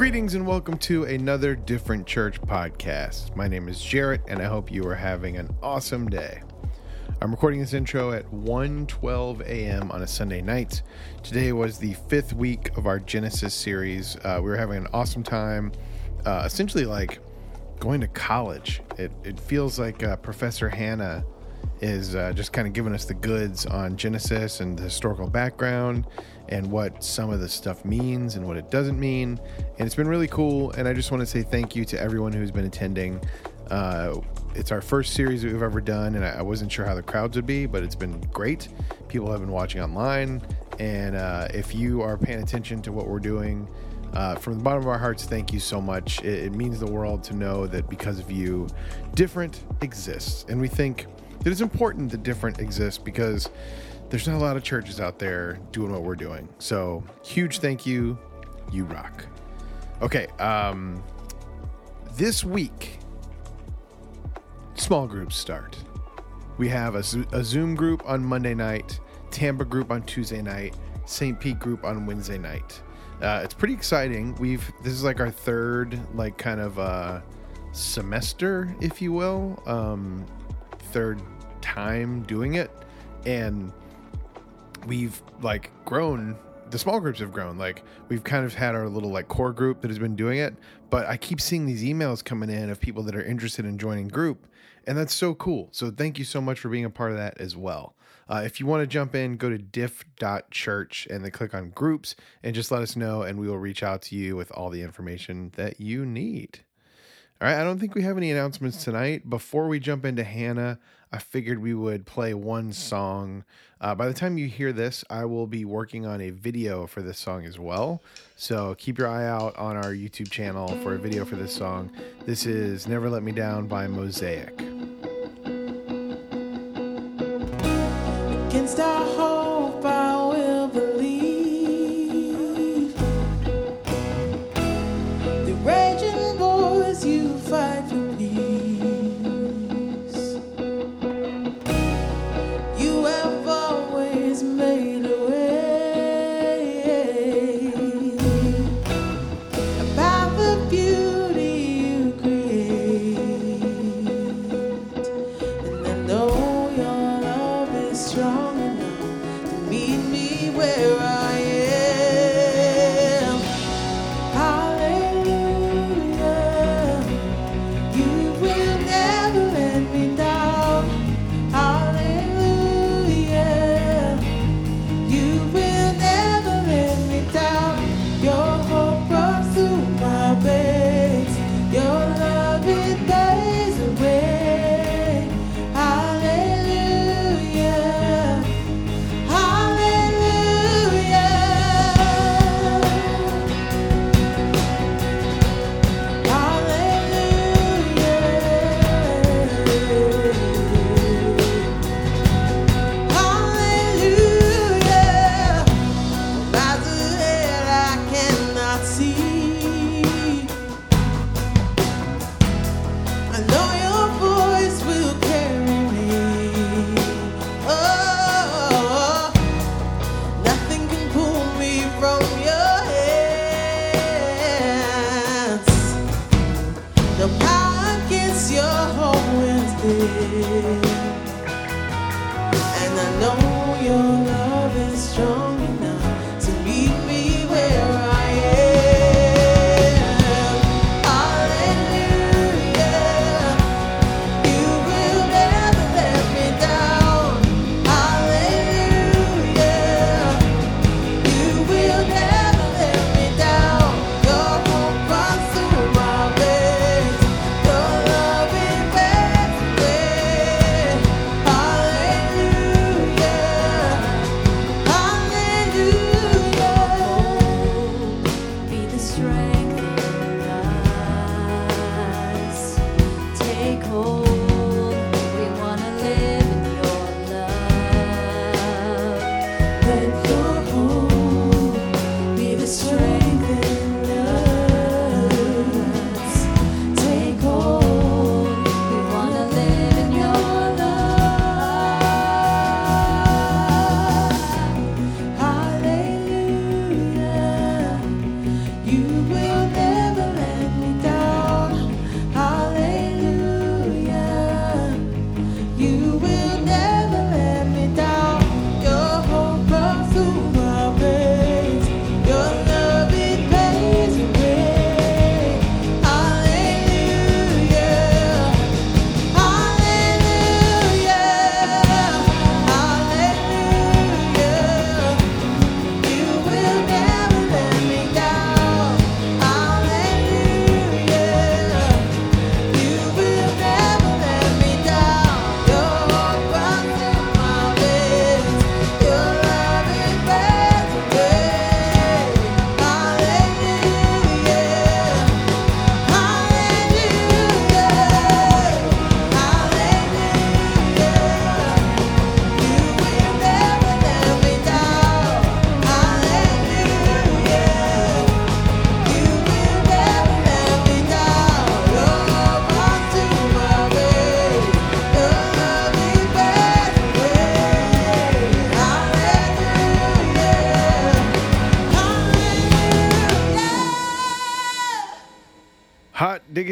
Greetings and welcome to another Different Church podcast. My name is Jarrett and I hope you are having an awesome day. I'm recording this intro at 1:12 a.m. on a Sunday night. Today was the fifth week of our Genesis series. Uh, we were having an awesome time, uh, essentially like going to college. It, it feels like uh, Professor Hannah is uh, just kind of giving us the goods on Genesis and the historical background and what some of the stuff means and what it doesn't mean. And it's been really cool. And I just want to say thank you to everyone who's been attending. Uh, it's our first series we've ever done, and I, I, wasn't sure how the crowds would be, but it's been great. People have been watching online, and uh, if you are paying attention to what we're doing, uh, from the bottom of our hearts, thank you so much. It, it means the world to know that because of you, different exists, and we think it's important that different exists because there's not a lot of churches out there doing what we're doing. So huge thank you. You rock. Okay. Um, this week, small groups start. We have a, a Zoom group on Monday night, Tampa group on Tuesday night, St. Pete group on Wednesday night. Uh, it's pretty exciting. We've this is like our third like kind of uh, semester, if you will, um, third time doing it, and we've like grown the small groups have grown like we've kind of had our little like core group that has been doing it but i keep seeing these emails coming in of people that are interested in joining group and that's so cool. So thank you so much for being a part of that as well. Uh, if you want to jump in go to diff.church and then click on groups and just let us know and we will reach out to you with all the information that you need all right i don't think we have any announcements tonight before we jump into hannah I figured we would play one song. Uh, by the time you hear this, I will be working on a video for this song as well. So keep your eye out on our YouTube channel for a video for this song. This is Never Let Me Down by Mosaic.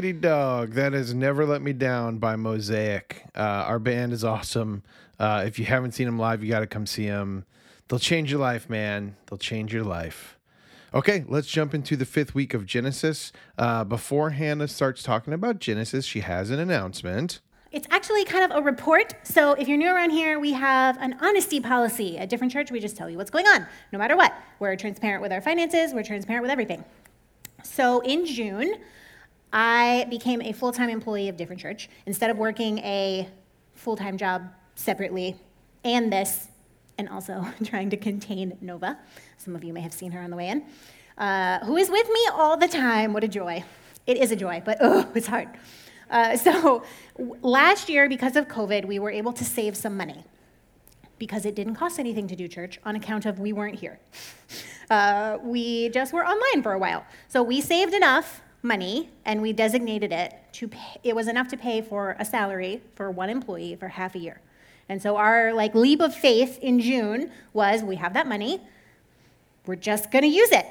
Diggity dog. That has never let me down by Mosaic. Uh, our band is awesome. Uh, if you haven't seen them live, you got to come see them. They'll change your life, man. They'll change your life. Okay, let's jump into the fifth week of Genesis. Uh, before Hannah starts talking about Genesis, she has an announcement. It's actually kind of a report. So if you're new around here, we have an honesty policy. At different church, we just tell you what's going on, no matter what. We're transparent with our finances, we're transparent with everything. So in June, I became a full time employee of different church. Instead of working a full time job separately and this, and also trying to contain Nova. Some of you may have seen her on the way in, uh, who is with me all the time. What a joy. It is a joy, but oh, it's hard. Uh, so last year, because of COVID, we were able to save some money because it didn't cost anything to do church on account of we weren't here. Uh, we just were online for a while. So we saved enough money and we designated it to pay, it was enough to pay for a salary for one employee for half a year. And so our like leap of faith in June was we have that money. We're just going to use it.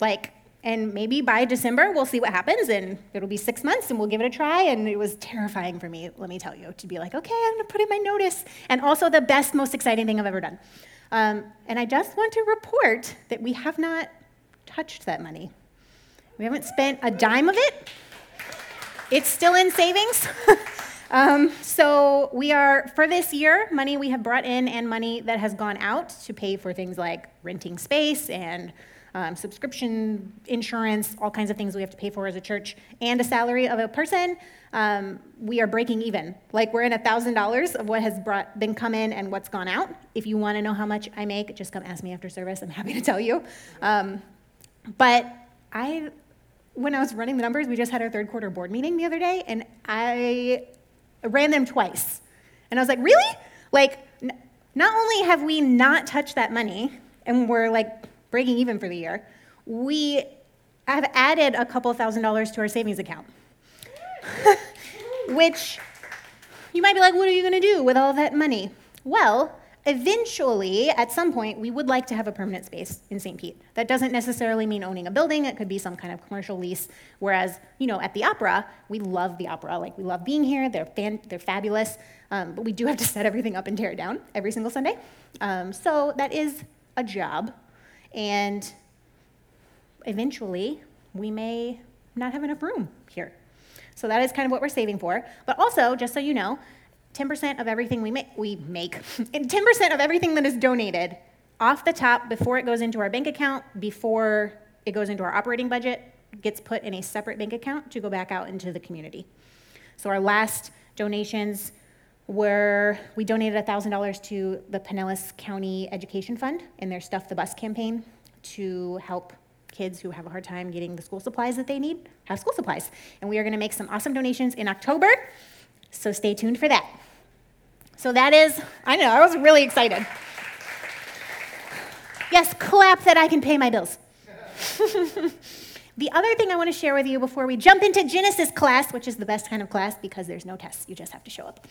Like and maybe by December, we'll see what happens, and it'll be six months, and we'll give it a try. And it was terrifying for me, let me tell you, to be like, okay, I'm gonna put in my notice. And also, the best, most exciting thing I've ever done. Um, and I just want to report that we have not touched that money. We haven't spent a dime of it. It's still in savings. um, so, we are, for this year, money we have brought in and money that has gone out to pay for things like renting space and um, subscription, insurance, all kinds of things we have to pay for as a church, and a salary of a person, um, we are breaking even. Like we're in $1,000 of what has brought, been come in and what's gone out. If you want to know how much I make, just come ask me after service. I'm happy to tell you. Um, but I, when I was running the numbers, we just had our third quarter board meeting the other day, and I ran them twice. And I was like, really? Like, n- not only have we not touched that money, and we're like breaking even for the year, we have added a couple thousand dollars to our savings account. Which you might be like, what are you going to do with all that money? Well, eventually, at some point, we would like to have a permanent space in St. Pete. That doesn't necessarily mean owning a building, it could be some kind of commercial lease. Whereas, you know, at the opera, we love the opera. Like, we love being here, they're, fan- they're fabulous. Um, but we do have to set everything up and tear it down every single Sunday. Um, so that is a job and eventually, we may not have enough room here. So that is kind of what we're saving for. But also, just so you know, 10% of everything we make, we make, 10% of everything that is donated off the top before it goes into our bank account, before it goes into our operating budget, gets put in a separate bank account to go back out into the community. So our last donations were we donated $1,000 to the Pinellas County Education Fund in their Stuff the Bus campaign to help kids who have a hard time getting the school supplies that they need have school supplies. And we are going to make some awesome donations in October, so stay tuned for that. So that is, I know, I was really excited. Yes, clap that I can pay my bills. The other thing I want to share with you before we jump into Genesis class, which is the best kind of class because there's no tests, you just have to show up,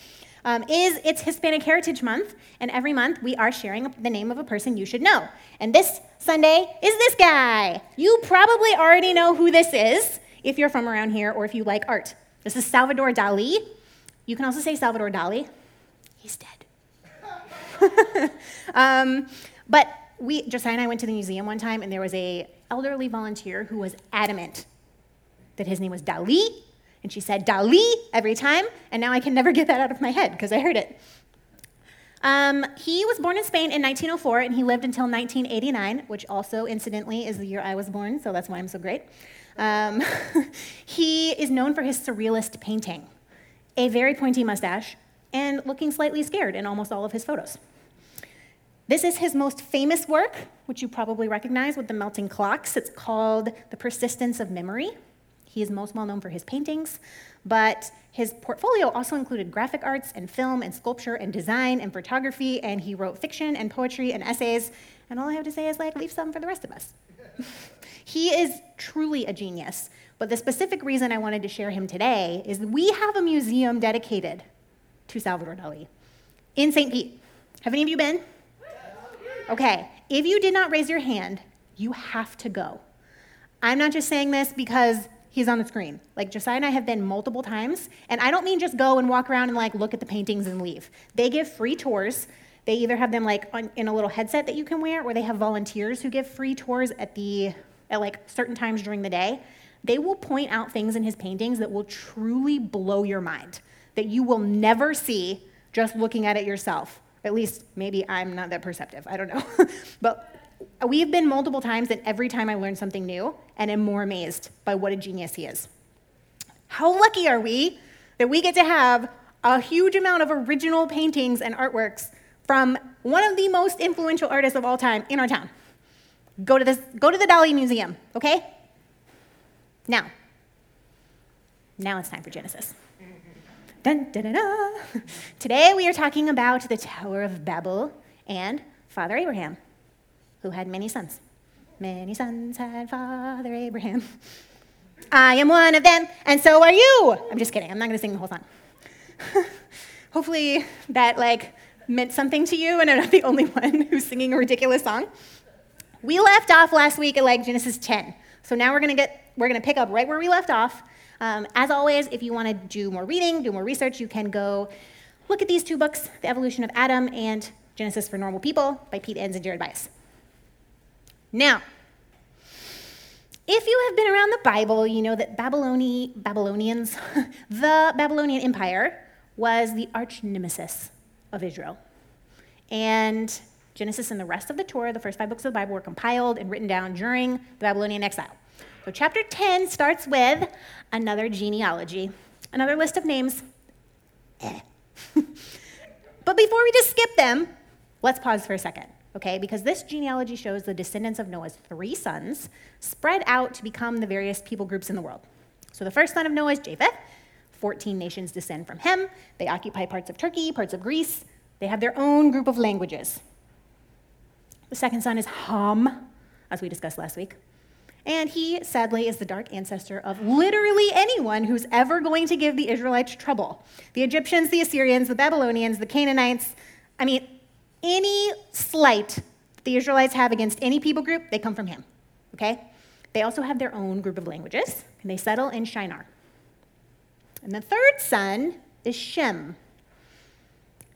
um, is it's Hispanic Heritage Month, and every month we are sharing the name of a person you should know. And this Sunday is this guy. You probably already know who this is if you're from around here or if you like art. This is Salvador Dali. You can also say Salvador Dali. He's dead. um, but we, Josiah and I went to the museum one time, and there was a elderly volunteer who was adamant that his name was Dali, and she said Dali every time, and now I can never get that out of my head because I heard it. Um, he was born in Spain in 1904, and he lived until 1989, which also, incidentally, is the year I was born, so that's why I'm so great. Um, he is known for his surrealist painting, a very pointy mustache, and looking slightly scared in almost all of his photos. This is his most famous work, which you probably recognize with the melting clocks. It's called The Persistence of Memory. He is most well known for his paintings, but his portfolio also included graphic arts and film and sculpture and design and photography, and he wrote fiction and poetry and essays. And all I have to say is, like, leave some for the rest of us. he is truly a genius. But the specific reason I wanted to share him today is we have a museum dedicated to Salvador Dali in St. Pete. Have any of you been? Okay, if you did not raise your hand, you have to go. I'm not just saying this because he's on the screen. Like Josiah and I have been multiple times, and I don't mean just go and walk around and like look at the paintings and leave. They give free tours. They either have them like on, in a little headset that you can wear, or they have volunteers who give free tours at the at like certain times during the day. They will point out things in his paintings that will truly blow your mind, that you will never see just looking at it yourself. At least maybe I'm not that perceptive. I don't know. but we've been multiple times, and every time I learn something new and am more amazed by what a genius he is. How lucky are we that we get to have a huge amount of original paintings and artworks from one of the most influential artists of all time in our town? Go to, this, go to the Dali Museum, okay? Now, now it's time for Genesis. Dun, dun, dun, Today we are talking about the Tower of Babel and Father Abraham, who had many sons. Many sons had Father Abraham. I am one of them, and so are you. I'm just kidding. I'm not going to sing the whole song. Hopefully that like meant something to you, and I'm not the only one who's singing a ridiculous song. We left off last week at like Genesis 10. So now we're going to get we're going to pick up right where we left off um, as always, if you want to do more reading, do more research, you can go look at these two books The Evolution of Adam and Genesis for Normal People by Pete Enns and Jared Byas. Now, if you have been around the Bible, you know that Babyloni, Babylonians, the Babylonian Empire, was the arch nemesis of Israel. And Genesis and the rest of the Torah, the first five books of the Bible, were compiled and written down during the Babylonian exile. So, chapter 10 starts with another genealogy, another list of names. Eh. but before we just skip them, let's pause for a second, okay? Because this genealogy shows the descendants of Noah's three sons spread out to become the various people groups in the world. So, the first son of Noah is Japheth. 14 nations descend from him. They occupy parts of Turkey, parts of Greece. They have their own group of languages. The second son is Ham, as we discussed last week. And he, sadly, is the dark ancestor of literally anyone who's ever going to give the Israelites trouble. The Egyptians, the Assyrians, the Babylonians, the Canaanites. I mean, any slight the Israelites have against any people group, they come from him. Okay? They also have their own group of languages, and they settle in Shinar. And the third son is Shem.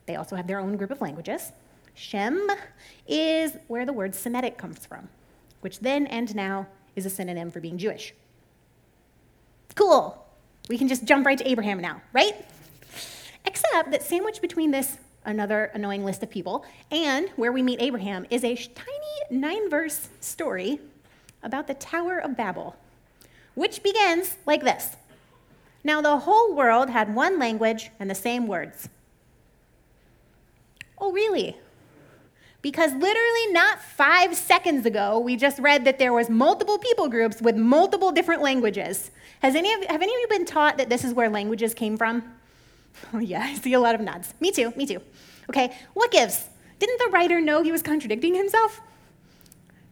They also have their own group of languages. Shem is where the word Semitic comes from, which then and now is a synonym for being Jewish. Cool. We can just jump right to Abraham now, right? Except that sandwiched between this another annoying list of people and where we meet Abraham is a tiny nine verse story about the Tower of Babel, which begins like this Now the whole world had one language and the same words. Oh, really? Because literally not five seconds ago, we just read that there was multiple people groups with multiple different languages. Has any of, have any of you been taught that this is where languages came from? Oh, yeah, I see a lot of nods. Me too, me too. Okay, what gives? Didn't the writer know he was contradicting himself?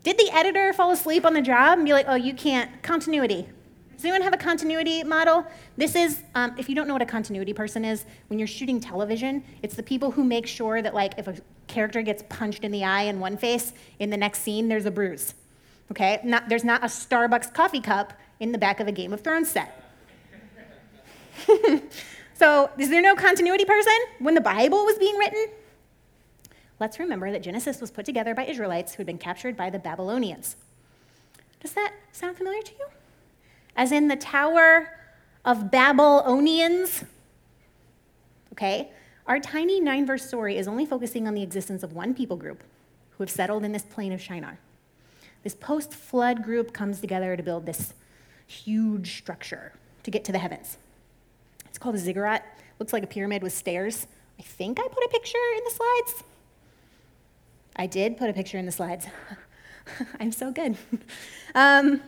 Did the editor fall asleep on the job and be like, oh, you can't? Continuity. Does anyone have a continuity model? This is, um, if you don't know what a continuity person is, when you're shooting television, it's the people who make sure that, like, if a character gets punched in the eye in one face, in the next scene, there's a bruise. Okay? Not, there's not a Starbucks coffee cup in the back of a Game of Thrones set. so, is there no continuity person when the Bible was being written? Let's remember that Genesis was put together by Israelites who had been captured by the Babylonians. Does that sound familiar to you? As in the Tower of Babylonians. Okay? Our tiny nine verse story is only focusing on the existence of one people group who have settled in this plain of Shinar. This post flood group comes together to build this huge structure to get to the heavens. It's called a ziggurat. Looks like a pyramid with stairs. I think I put a picture in the slides. I did put a picture in the slides. I'm so good. um,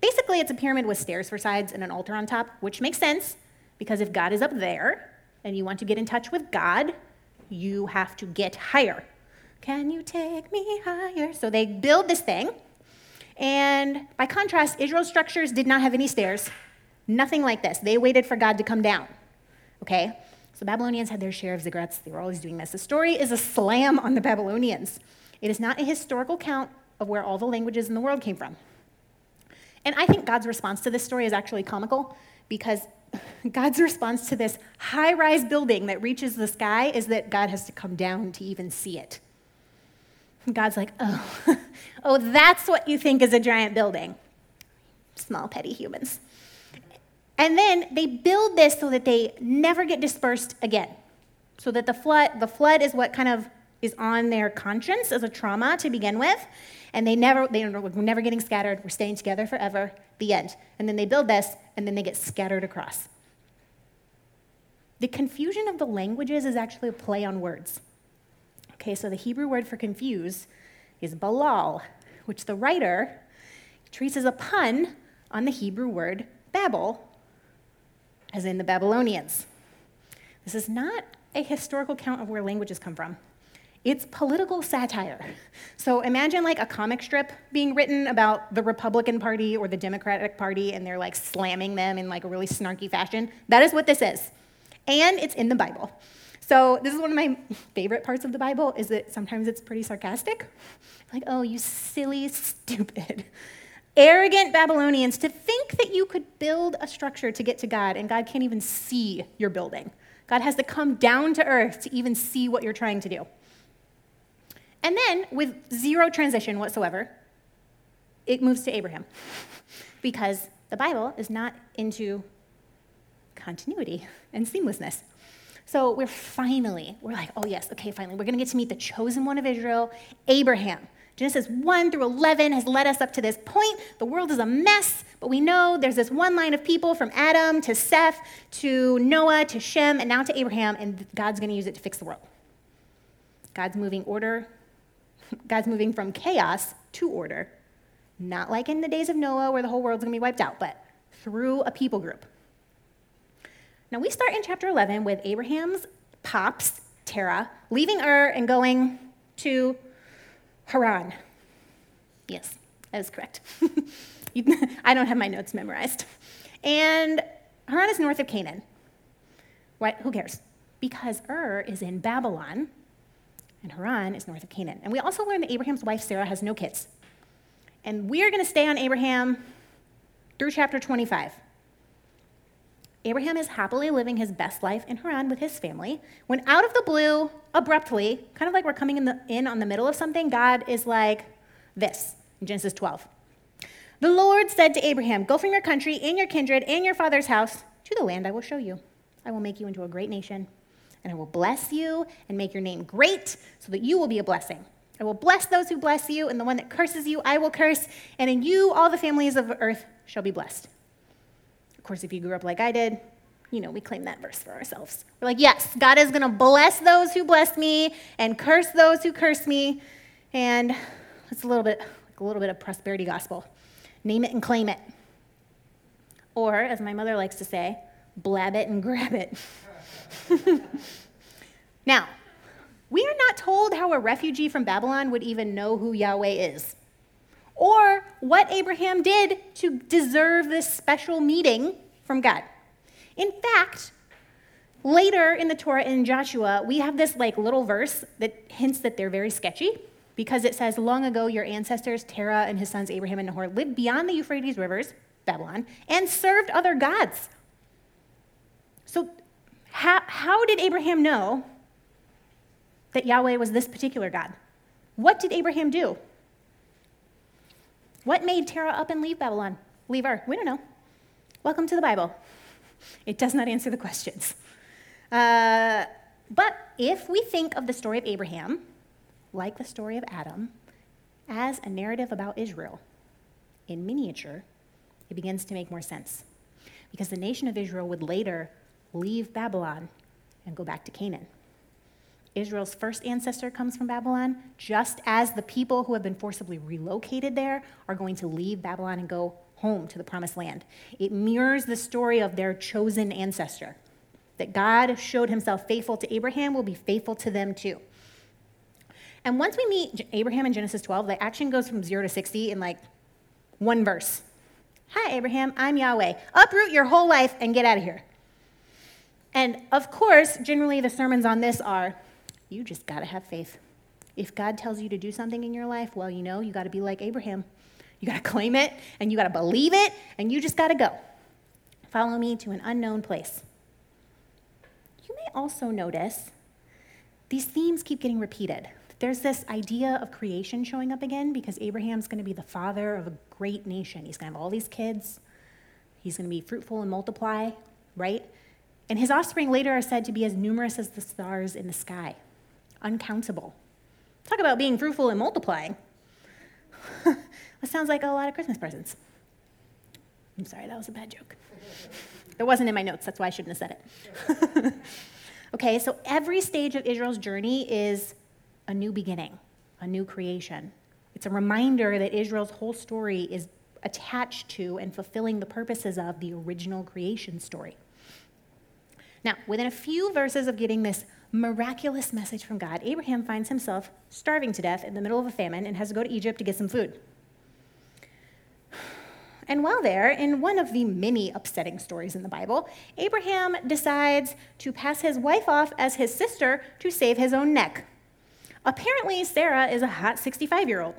Basically, it's a pyramid with stairs for sides and an altar on top, which makes sense because if God is up there and you want to get in touch with God, you have to get higher. Can you take me higher? So they build this thing. And by contrast, Israel's structures did not have any stairs, nothing like this. They waited for God to come down. Okay? So Babylonians had their share of ziggurats. They were always doing this. The story is a slam on the Babylonians. It is not a historical count of where all the languages in the world came from. And I think God's response to this story is actually comical because God's response to this high rise building that reaches the sky is that God has to come down to even see it. God's like, oh, oh, that's what you think is a giant building. Small, petty humans. And then they build this so that they never get dispersed again. So that the flood, the flood is what kind of is on their conscience as a trauma to begin with. And they never, they are never getting scattered. We're staying together forever. The end. And then they build this, and then they get scattered across. The confusion of the languages is actually a play on words. Okay, so the Hebrew word for confuse is balal, which the writer treats as a pun on the Hebrew word Babel, as in the Babylonians. This is not a historical count of where languages come from. It's political satire. So imagine like a comic strip being written about the Republican Party or the Democratic Party and they're like slamming them in like a really snarky fashion. That is what this is. And it's in the Bible. So this is one of my favorite parts of the Bible is that sometimes it's pretty sarcastic. Like, "Oh, you silly, stupid, arrogant Babylonians to think that you could build a structure to get to God and God can't even see your building. God has to come down to earth to even see what you're trying to do." And then, with zero transition whatsoever, it moves to Abraham because the Bible is not into continuity and seamlessness. So we're finally, we're like, oh yes, okay, finally, we're gonna get to meet the chosen one of Israel, Abraham. Genesis 1 through 11 has led us up to this point. The world is a mess, but we know there's this one line of people from Adam to Seth to Noah to Shem and now to Abraham, and God's gonna use it to fix the world. God's moving order God's moving from chaos to order. Not like in the days of Noah where the whole world's going to be wiped out, but through a people group. Now we start in chapter 11 with Abraham's pops, Terah, leaving Ur and going to Haran. Yes, that is correct. I don't have my notes memorized. And Haran is north of Canaan. What? Who cares? Because Ur is in Babylon, and Haran is north of Canaan. And we also learn that Abraham's wife Sarah has no kids. And we're going to stay on Abraham through chapter 25. Abraham is happily living his best life in Haran with his family when, out of the blue, abruptly, kind of like we're coming in, the, in on the middle of something, God is like this in Genesis 12. The Lord said to Abraham, Go from your country and your kindred and your father's house to the land I will show you. I will make you into a great nation and I will bless you and make your name great so that you will be a blessing. I will bless those who bless you, and the one that curses you, I will curse, and in you all the families of earth shall be blessed. Of course, if you grew up like I did, you know, we claim that verse for ourselves. We're like, yes, God is going to bless those who bless me and curse those who curse me. And it's a little bit like a little bit of prosperity gospel. Name it and claim it. Or, as my mother likes to say, blab it and grab it. now, we are not told how a refugee from Babylon would even know who Yahweh is, or what Abraham did to deserve this special meeting from God. In fact, later in the Torah in Joshua, we have this like little verse that hints that they're very sketchy because it says, Long ago, your ancestors, Terah and his sons Abraham and Nahor, lived beyond the Euphrates rivers, Babylon, and served other gods. So how, how did Abraham know that Yahweh was this particular God? What did Abraham do? What made Terah up and leave Babylon? Leave Ur? We don't know. Welcome to the Bible. It does not answer the questions. Uh, but if we think of the story of Abraham, like the story of Adam, as a narrative about Israel in miniature, it begins to make more sense. Because the nation of Israel would later leave Babylon and go back to Canaan. Israel's first ancestor comes from Babylon, just as the people who have been forcibly relocated there are going to leave Babylon and go home to the promised land. It mirrors the story of their chosen ancestor. That God showed himself faithful to Abraham will be faithful to them too. And once we meet Abraham in Genesis 12, the action goes from 0 to 60 in like one verse. Hi, Abraham, I'm Yahweh. Uproot your whole life and get out of here. And of course, generally the sermons on this are you just got to have faith. If God tells you to do something in your life, well, you know, you got to be like Abraham. You got to claim it, and you got to believe it, and you just got to go. Follow me to an unknown place. You may also notice these themes keep getting repeated. There's this idea of creation showing up again because Abraham's going to be the father of a great nation. He's going to have all these kids. He's going to be fruitful and multiply, right? And his offspring later are said to be as numerous as the stars in the sky, uncountable. Talk about being fruitful and multiplying. that sounds like a lot of Christmas presents. I'm sorry, that was a bad joke. It wasn't in my notes, that's why I shouldn't have said it. okay, so every stage of Israel's journey is a new beginning, a new creation. It's a reminder that Israel's whole story is attached to and fulfilling the purposes of the original creation story. Now, within a few verses of getting this miraculous message from God, Abraham finds himself starving to death in the middle of a famine and has to go to Egypt to get some food. And while there, in one of the many upsetting stories in the Bible, Abraham decides to pass his wife off as his sister to save his own neck. Apparently, Sarah is a hot 65 year old.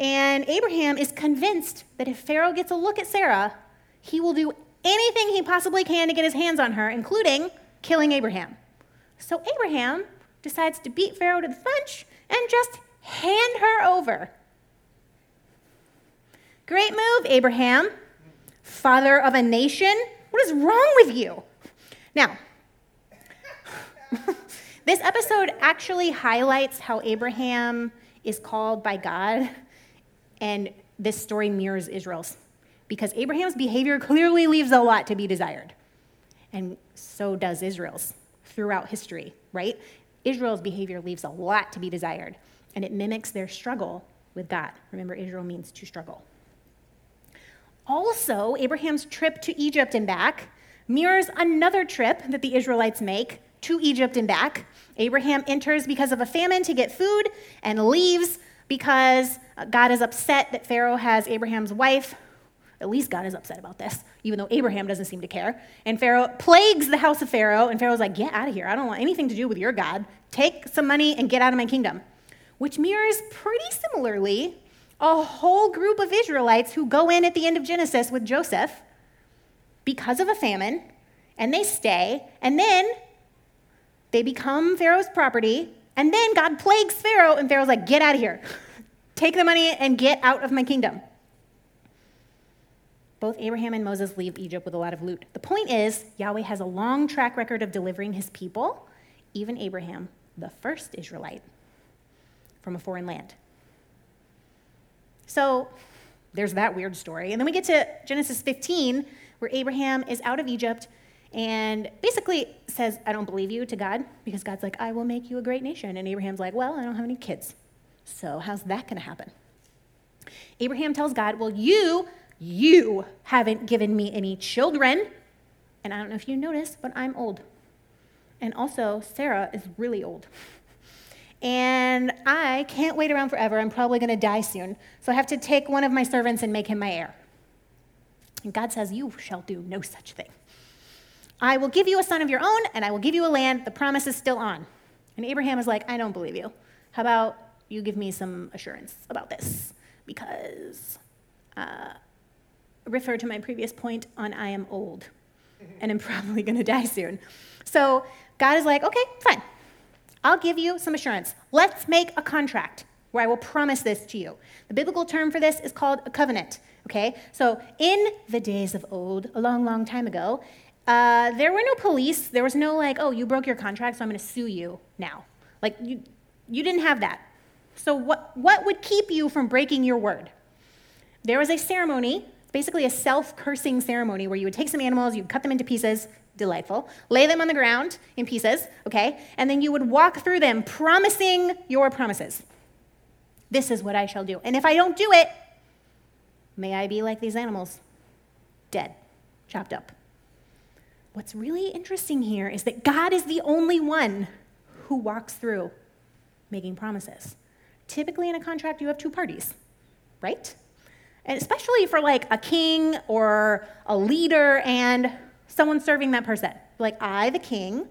And Abraham is convinced that if Pharaoh gets a look at Sarah, he will do anything he possibly can to get his hands on her, including killing Abraham. So Abraham decides to beat Pharaoh to the punch and just hand her over. Great move, Abraham, father of a nation. What is wrong with you? Now, this episode actually highlights how Abraham is called by God, and this story mirrors Israel's because Abraham's behavior clearly leaves a lot to be desired. And so does Israel's throughout history, right? Israel's behavior leaves a lot to be desired, and it mimics their struggle with God. Remember, Israel means to struggle. Also, Abraham's trip to Egypt and back mirrors another trip that the Israelites make to Egypt and back. Abraham enters because of a famine to get food and leaves because uh, God is upset that Pharaoh has Abraham's wife at least God is upset about this, even though Abraham doesn't seem to care. And Pharaoh plagues the house of Pharaoh, and Pharaoh's like, Get out of here. I don't want anything to do with your God. Take some money and get out of my kingdom. Which mirrors pretty similarly a whole group of Israelites who go in at the end of Genesis with Joseph because of a famine, and they stay, and then they become Pharaoh's property, and then God plagues Pharaoh, and Pharaoh's like, Get out of here. Take the money and get out of my kingdom. Both Abraham and Moses leave Egypt with a lot of loot. The point is, Yahweh has a long track record of delivering his people, even Abraham, the first Israelite, from a foreign land. So there's that weird story. And then we get to Genesis 15, where Abraham is out of Egypt and basically says, I don't believe you to God, because God's like, I will make you a great nation. And Abraham's like, Well, I don't have any kids. So how's that going to happen? Abraham tells God, Well, you you haven't given me any children. And I don't know if you noticed, but I'm old. And also, Sarah is really old. And I can't wait around forever. I'm probably going to die soon. So I have to take one of my servants and make him my heir. And God says, You shall do no such thing. I will give you a son of your own, and I will give you a land. The promise is still on. And Abraham is like, I don't believe you. How about you give me some assurance about this? Because uh, refer to my previous point on I am old and I'm probably going to die soon. So God is like, okay, fine. I'll give you some assurance. Let's make a contract where I will promise this to you. The biblical term for this is called a covenant. Okay? So in the days of old, a long, long time ago, uh, there were no police. There was no like, oh, you broke your contract, so I'm going to sue you now. Like you, you didn't have that. So what, what would keep you from breaking your word? There was a ceremony basically a self cursing ceremony where you would take some animals, you'd cut them into pieces, delightful, lay them on the ground in pieces, okay? And then you would walk through them promising your promises. This is what I shall do. And if I don't do it, may I be like these animals, dead, chopped up. What's really interesting here is that God is the only one who walks through making promises. Typically, in a contract, you have two parties, right? And especially for like a king or a leader and someone serving that person. Like, I, the king,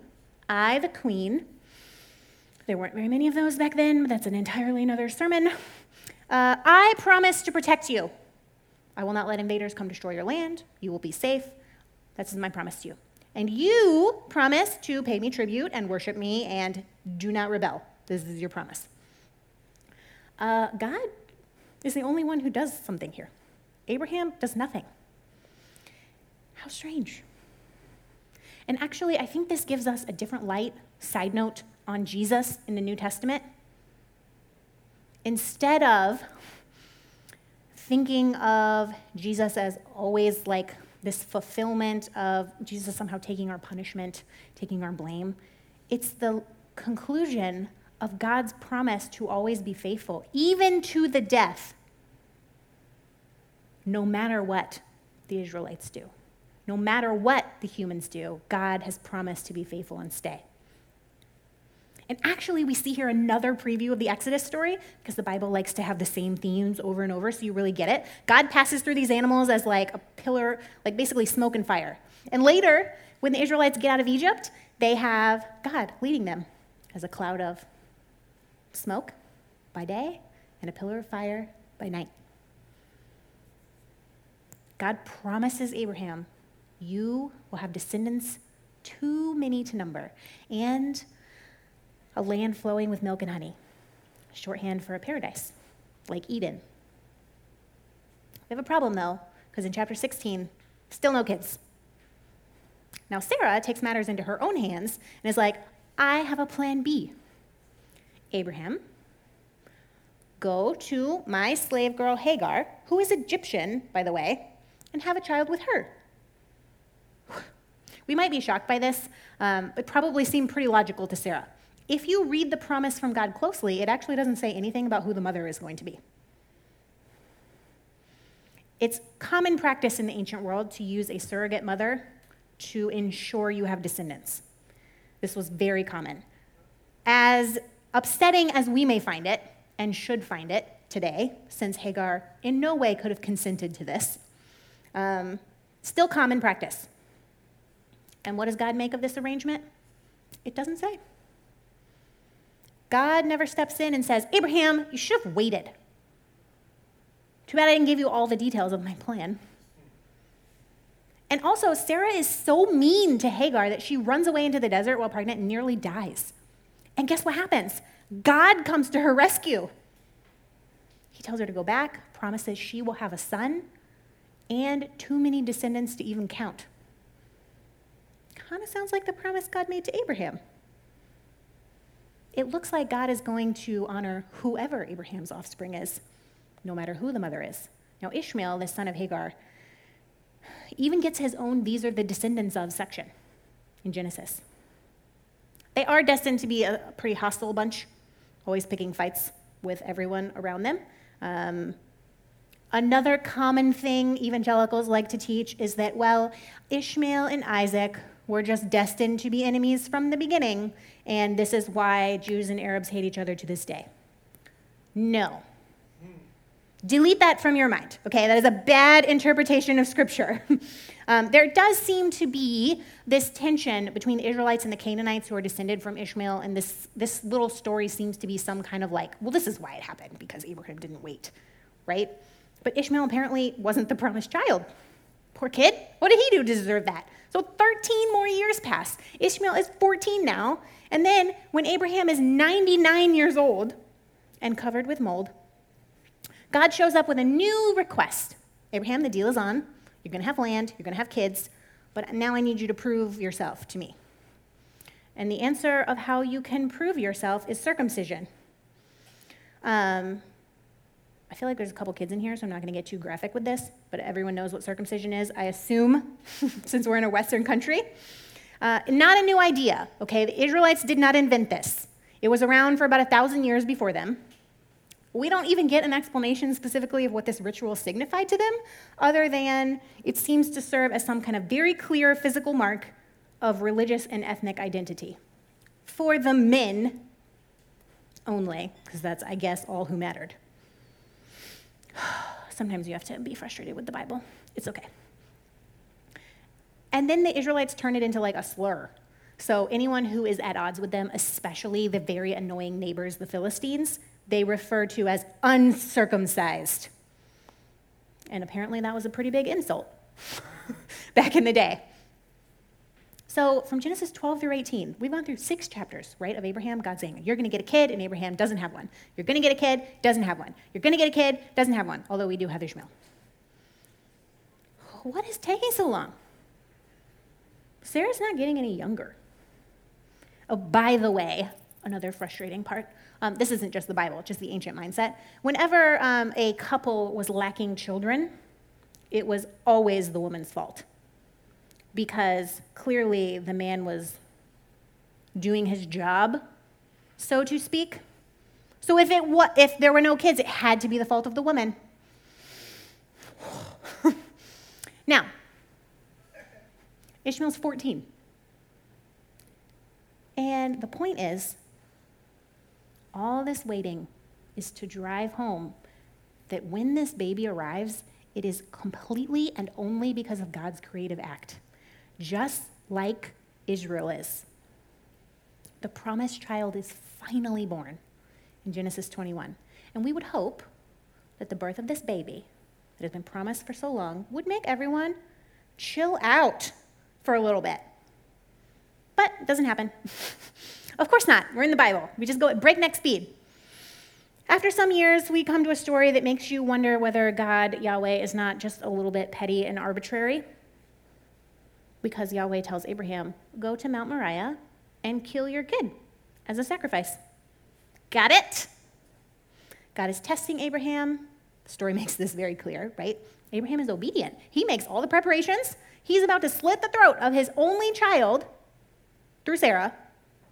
I, the queen. There weren't very many of those back then, but that's an entirely another sermon. uh, I promise to protect you. I will not let invaders come destroy your land. You will be safe. That's my promise to you. And you promise to pay me tribute and worship me and do not rebel. This is your promise. Uh, God is the only one who does something here. Abraham does nothing. How strange. And actually, I think this gives us a different light, side note, on Jesus in the New Testament. Instead of thinking of Jesus as always like this fulfillment of Jesus somehow taking our punishment, taking our blame, it's the conclusion of God's promise to always be faithful, even to the death, no matter what the Israelites do. No matter what the humans do, God has promised to be faithful and stay. And actually, we see here another preview of the Exodus story because the Bible likes to have the same themes over and over, so you really get it. God passes through these animals as like a pillar, like basically smoke and fire. And later, when the Israelites get out of Egypt, they have God leading them as a cloud of smoke by day and a pillar of fire by night. God promises Abraham you will have descendants too many to number, and a land flowing with milk and honey. Shorthand for a paradise, like Eden. We have a problem though, because in chapter 16, still no kids. Now, Sarah takes matters into her own hands and is like, I have a plan B. Abraham, go to my slave girl Hagar, who is Egyptian, by the way, and have a child with her. We might be shocked by this. Um, it probably seemed pretty logical to Sarah. If you read the promise from God closely, it actually doesn't say anything about who the mother is going to be. It's common practice in the ancient world to use a surrogate mother to ensure you have descendants. This was very common. As upsetting as we may find it, and should find it today, since Hagar in no way could have consented to this, um, still common practice. And what does God make of this arrangement? It doesn't say. God never steps in and says, Abraham, you should have waited. Too bad I didn't give you all the details of my plan. And also, Sarah is so mean to Hagar that she runs away into the desert while pregnant and nearly dies. And guess what happens? God comes to her rescue. He tells her to go back, promises she will have a son, and too many descendants to even count kind of sounds like the promise God made to Abraham. It looks like God is going to honor whoever Abraham's offspring is, no matter who the mother is. Now, Ishmael, the son of Hagar, even gets his own these are the descendants of section in Genesis. They are destined to be a pretty hostile bunch, always picking fights with everyone around them. Um, another common thing evangelicals like to teach is that, well, Ishmael and Isaac were just destined to be enemies from the beginning, and this is why Jews and Arabs hate each other to this day. No. Delete that from your mind, okay? That is a bad interpretation of Scripture. um, there does seem to be this tension between the Israelites and the Canaanites who are descended from Ishmael, and this, this little story seems to be some kind of like, well, this is why it happened, because Abraham didn't wait, right? But Ishmael apparently wasn't the promised child. Poor kid. What did he do to deserve that? So 13 more years pass. Ishmael is 14 now. And then when Abraham is 99 years old and covered with mold, God shows up with a new request. Abraham, the deal is on. You're going to have land, you're going to have kids, but now I need you to prove yourself to me. And the answer of how you can prove yourself is circumcision. Um, I feel like there's a couple kids in here, so I'm not going to get too graphic with this, but everyone knows what circumcision is, I assume, since we're in a Western country. Uh, not a new idea, okay? The Israelites did not invent this. It was around for about a thousand years before them. We don't even get an explanation specifically of what this ritual signified to them, other than it seems to serve as some kind of very clear physical mark of religious and ethnic identity. For the men only, because that's, I guess, all who mattered. Sometimes you have to be frustrated with the Bible. It's okay. And then the Israelites turn it into like a slur. So anyone who is at odds with them, especially the very annoying neighbors, the Philistines, they refer to as uncircumcised. And apparently that was a pretty big insult back in the day. So from Genesis 12 through 18, we've gone through six chapters, right, of Abraham, God saying, You're going to get a kid, and Abraham doesn't have one. You're going to get a kid, doesn't have one. You're going to get a kid, doesn't have one, although we do have Ishmael. What is taking so long? Sarah's not getting any younger. Oh, by the way, another frustrating part. Um, this isn't just the Bible, just the ancient mindset. Whenever um, a couple was lacking children, it was always the woman's fault because clearly the man was doing his job, so to speak. So if, it wa- if there were no kids, it had to be the fault of the woman. now, Ishmael's 14. And the point is, all this waiting is to drive home that when this baby arrives, it is completely and only because of God's creative act just like Israel is. The promised child is finally born in Genesis 21. And we would hope that the birth of this baby that has been promised for so long would make everyone chill out for a little bit. But it doesn't happen. of course not. We're in the Bible. We just go at breakneck speed. After some years, we come to a story that makes you wonder whether God, Yahweh, is not just a little bit petty and arbitrary because Yahweh tells Abraham, Go to Mount Moriah and kill your kid as a sacrifice. Got it? God is testing Abraham. The story makes this very clear, right? Abraham is obedient. He makes all the preparations. He's about to slit the throat of his only child through Sarah.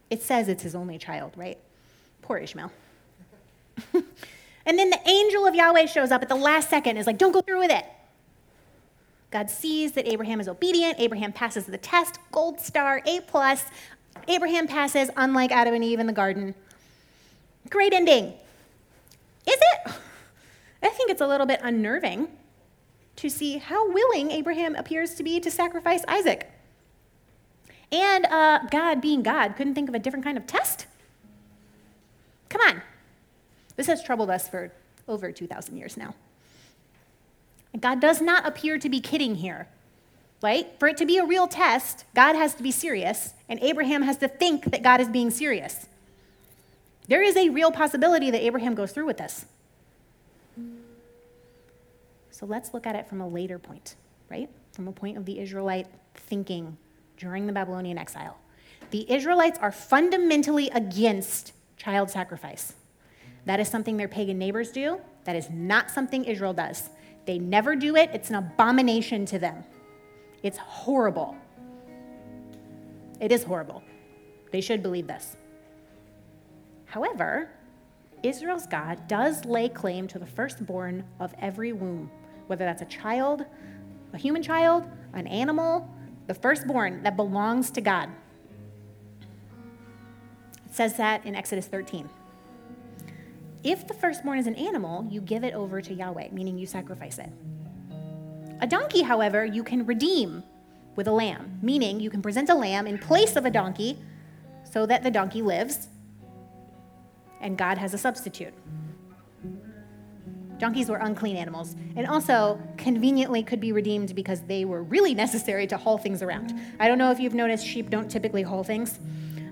It says it's his only child, right? Poor Ishmael. and then the angel of Yahweh shows up at the last second, is like, don't go through with it. God sees that Abraham is obedient. Abraham passes the test, gold star, A plus. Abraham passes, unlike Adam and Eve in the garden. Great ending. Is it? I think it's a little bit unnerving to see how willing Abraham appears to be to sacrifice Isaac. And uh, God, being God, couldn't think of a different kind of test? Come on. This has troubled us for over 2,000 years now. God does not appear to be kidding here, right? For it to be a real test, God has to be serious, and Abraham has to think that God is being serious. There is a real possibility that Abraham goes through with this. So let's look at it from a later point, right? From a point of the Israelite thinking during the Babylonian exile. The Israelites are fundamentally against child sacrifice. That is something their pagan neighbors do. That is not something Israel does. They never do it, it's an abomination to them. It's horrible. It is horrible. They should believe this. However, Israel's God does lay claim to the firstborn of every womb, whether that's a child, a human child, an animal, the firstborn that belongs to God. It says that in Exodus 13. If the firstborn is an animal, you give it over to Yahweh, meaning you sacrifice it. A donkey, however, you can redeem with a lamb, meaning you can present a lamb in place of a donkey so that the donkey lives and God has a substitute. Donkeys were unclean animals and also conveniently could be redeemed because they were really necessary to haul things around. I don't know if you've noticed sheep don't typically haul things.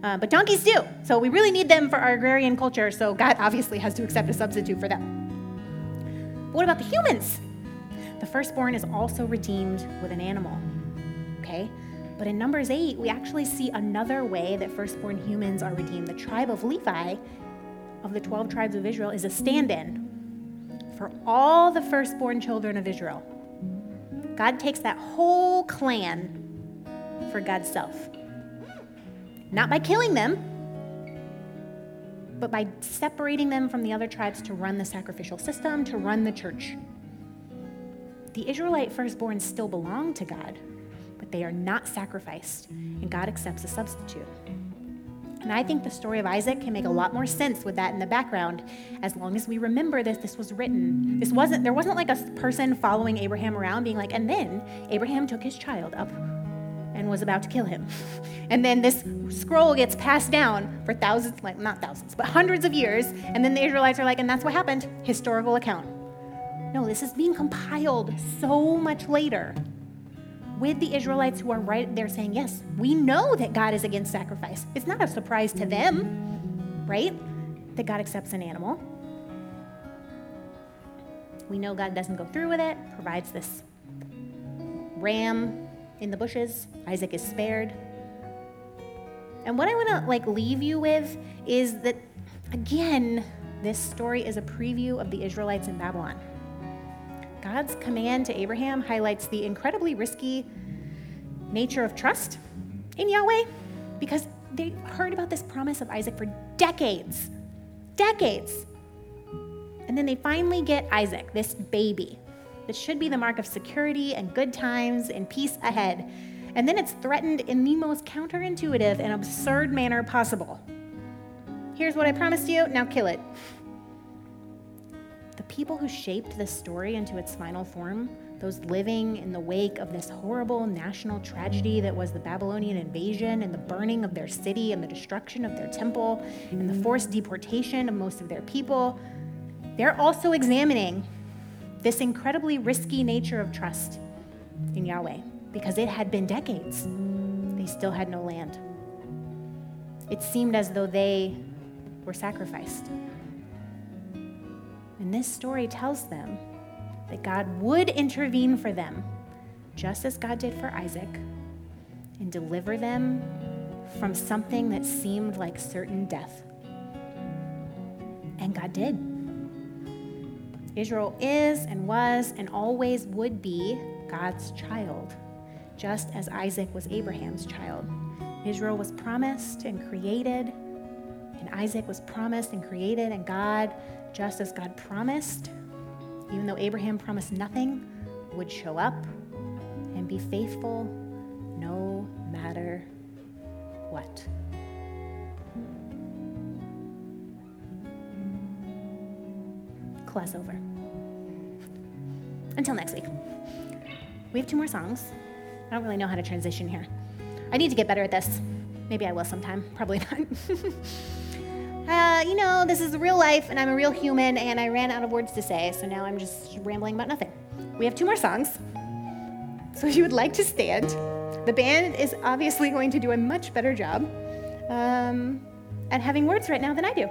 Uh, but donkeys do. So we really need them for our agrarian culture, so God obviously has to accept a substitute for them. But what about the humans? The firstborn is also redeemed with an animal. Okay? But in Numbers 8, we actually see another way that firstborn humans are redeemed. The tribe of Levi, of the 12 tribes of Israel, is a stand in for all the firstborn children of Israel. God takes that whole clan for God's self. Not by killing them, but by separating them from the other tribes to run the sacrificial system, to run the church. The Israelite firstborn still belong to God, but they are not sacrificed, and God accepts a substitute. And I think the story of Isaac can make a lot more sense with that in the background, as long as we remember that this was written. This wasn't there wasn't like a person following Abraham around being like, and then Abraham took his child up and was about to kill him. And then this scroll gets passed down for thousands, like not thousands, but hundreds of years. And then the Israelites are like, and that's what happened. Historical account. No, this is being compiled so much later with the Israelites who are right there saying, yes, we know that God is against sacrifice. It's not a surprise to them, right? That God accepts an animal. We know God doesn't go through with it, provides this ram in the bushes. Isaac is spared. And what I want to like leave you with is that again, this story is a preview of the Israelites in Babylon. God's command to Abraham highlights the incredibly risky nature of trust in Yahweh because they heard about this promise of Isaac for decades. Decades. And then they finally get Isaac, this baby that should be the mark of security and good times and peace ahead. And then it's threatened in the most counterintuitive and absurd manner possible. Here's what I promised you, now kill it. People who shaped this story into its final form, those living in the wake of this horrible national tragedy that was the Babylonian invasion and the burning of their city and the destruction of their temple and the forced deportation of most of their people, they're also examining this incredibly risky nature of trust in Yahweh because it had been decades. They still had no land. It seemed as though they were sacrificed. And this story tells them that God would intervene for them, just as God did for Isaac, and deliver them from something that seemed like certain death. And God did. Israel is and was and always would be God's child, just as Isaac was Abraham's child. Israel was promised and created, and Isaac was promised and created, and God, just as God promised, even though Abraham promised nothing, would show up and be faithful no matter what. Class over. Until next week. We have two more songs. I don't really know how to transition here. I need to get better at this. Maybe I will sometime. Probably not. uh, you know, this is real life, and I'm a real human, and I ran out of words to say, so now I'm just rambling about nothing. We have two more songs. So if you would like to stand, the band is obviously going to do a much better job um, at having words right now than I do.